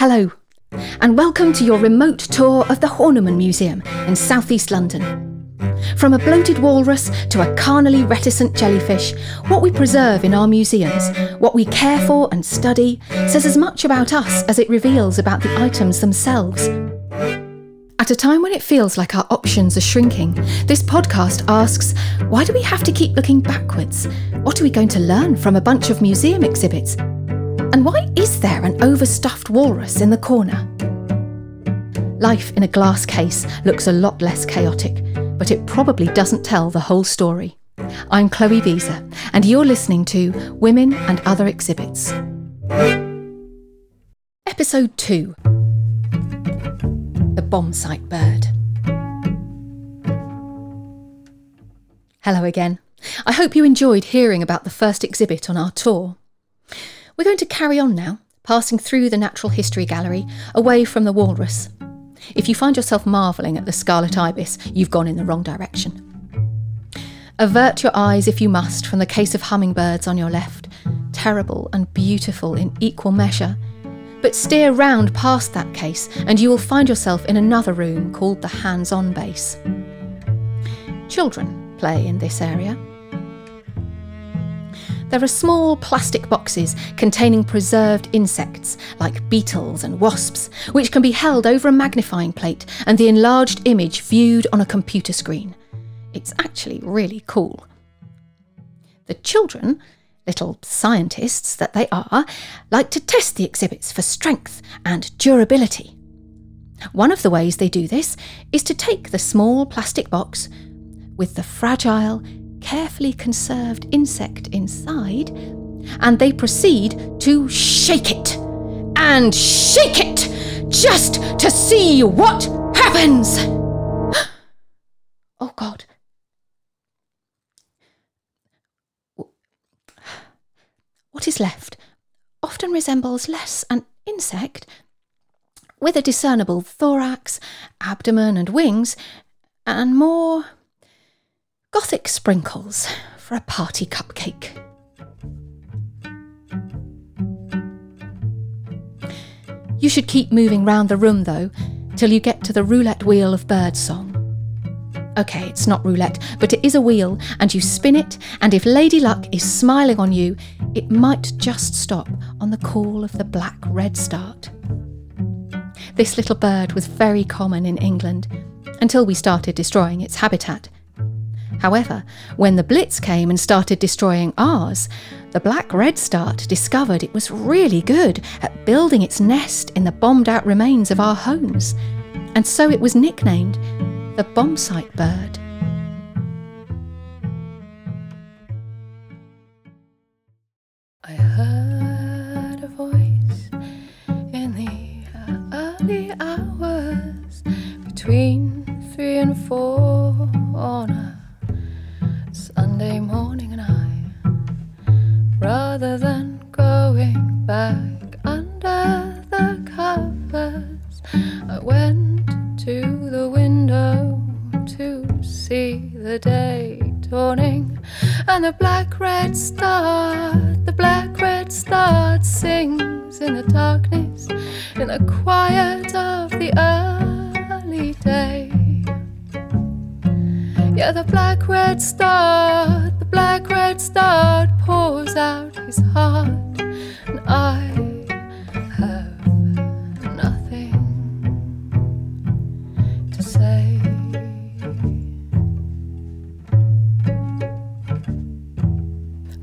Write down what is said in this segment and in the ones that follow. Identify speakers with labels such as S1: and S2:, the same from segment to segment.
S1: Hello, and welcome to your remote tour of the Horniman Museum in southeast London. From a bloated walrus to a carnally reticent jellyfish, what we preserve in our museums, what we care for and study, says as much about us as it reveals about the items themselves. At a time when it feels like our options are shrinking, this podcast asks why do we have to keep looking backwards? What are we going to learn from a bunch of museum exhibits? And why is there an overstuffed walrus in the corner? Life in a glass case looks a lot less chaotic, but it probably doesn't tell the whole story. I'm Chloe Beezer, and you're listening to Women and Other Exhibits. Episode 2 The Bomb Site Bird. Hello again. I hope you enjoyed hearing about the first exhibit on our tour. We're going to carry on now, passing through the Natural History Gallery, away from the walrus, if you find yourself marvelling at the scarlet ibis, you've gone in the wrong direction. Avert your eyes if you must from the case of hummingbirds on your left, terrible and beautiful in equal measure. But steer round past that case, and you will find yourself in another room called the hands on base. Children play in this area. There are small plastic boxes containing preserved insects like beetles and wasps, which can be held over a magnifying plate and the enlarged image viewed on a computer screen. It's actually really cool. The children, little scientists that they are, like to test the exhibits for strength and durability. One of the ways they do this is to take the small plastic box with the fragile, carefully conserved insect inside, and they proceed to shake it and shake it just to see what happens. oh, God. What is left often resembles less an insect with a discernible thorax, abdomen, and wings, and more Gothic sprinkles for a party cupcake. You should keep moving round the room though, till you get to the roulette wheel of birdsong. Okay, it's not roulette, but it is a wheel, and you spin it, and if Lady Luck is smiling on you, it might just stop on the call of the black redstart. This little bird was very common in England until we started destroying its habitat. However, when the Blitz came and started destroying ours, the black redstart discovered it was really good at building its nest in the bombed out remains of our homes, and so it was nicknamed the bomb site bird. I heard rather than going back under the covers, I went to the window to see the day dawning and the black redstart, the black redstart sings in the darkness, in the quiet of the early day. Yeah, the black redstart, the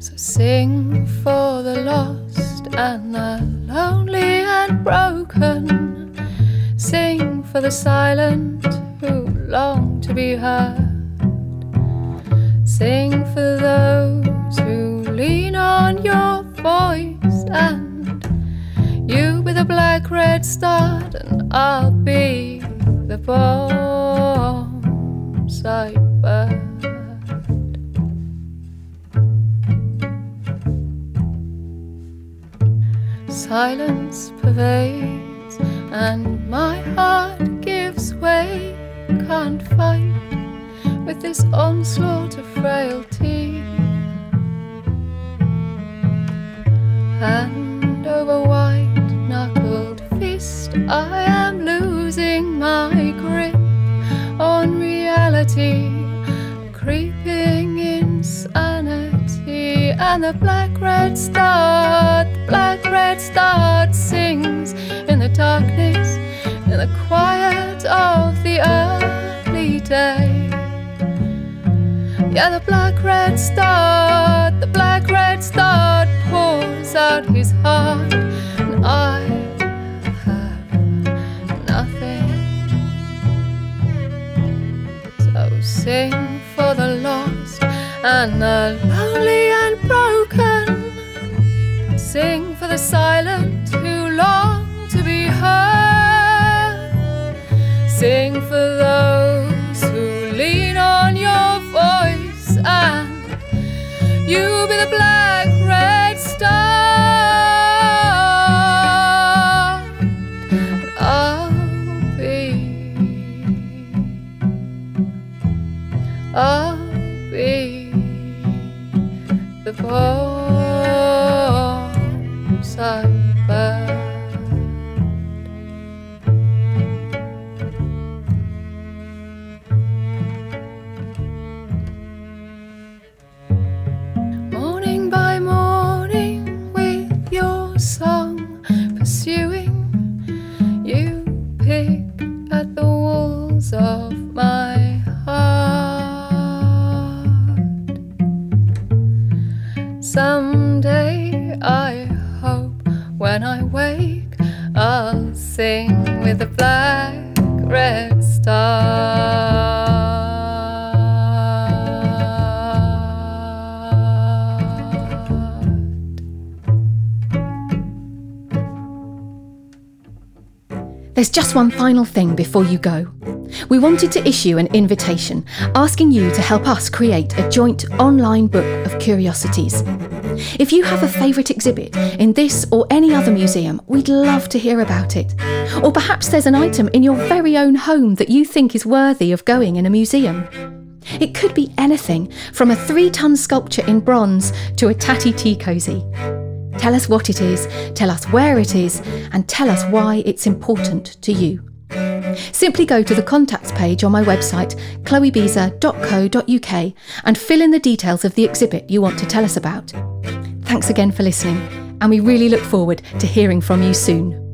S1: So sing for the lost and the lonely and broken. Sing for the silent who long to be heard. Sing for those who lean on your voice, and you be the black redstart, and I'll be the bomb Silence pervades, and my heart gives way, can't fight with this onslaught of
S2: And the black redstart, the black redstart sings in the darkness, in the quiet of the early day. Yeah, the black redstart, the black redstart pours out his heart, and I have nothing. So sing for the lost and the the silent who long to be heard. Sing for those who lean on your voice, and you be the black redstart. And I'll be. I'll be the bones I when I wake, I'll sing with the black redstart.
S1: There's just one final thing before you go. We wanted to issue an invitation asking you to help us create a joint online book of curiosities. If you have a favourite exhibit in this or any other museum, we'd love to hear about it. Or perhaps there's an item in your very own home that you think is worthy of going in a museum. It could be anything from a three ton sculpture in bronze to a tatty tea cosy. Tell us what it is, tell us where it is, and tell us why it's important to you. Simply go to the contacts page on my website, chloebeezer.co.uk, and fill in the details of the exhibit you want to tell us about. Thanks again for listening, and we really look forward to hearing from you soon.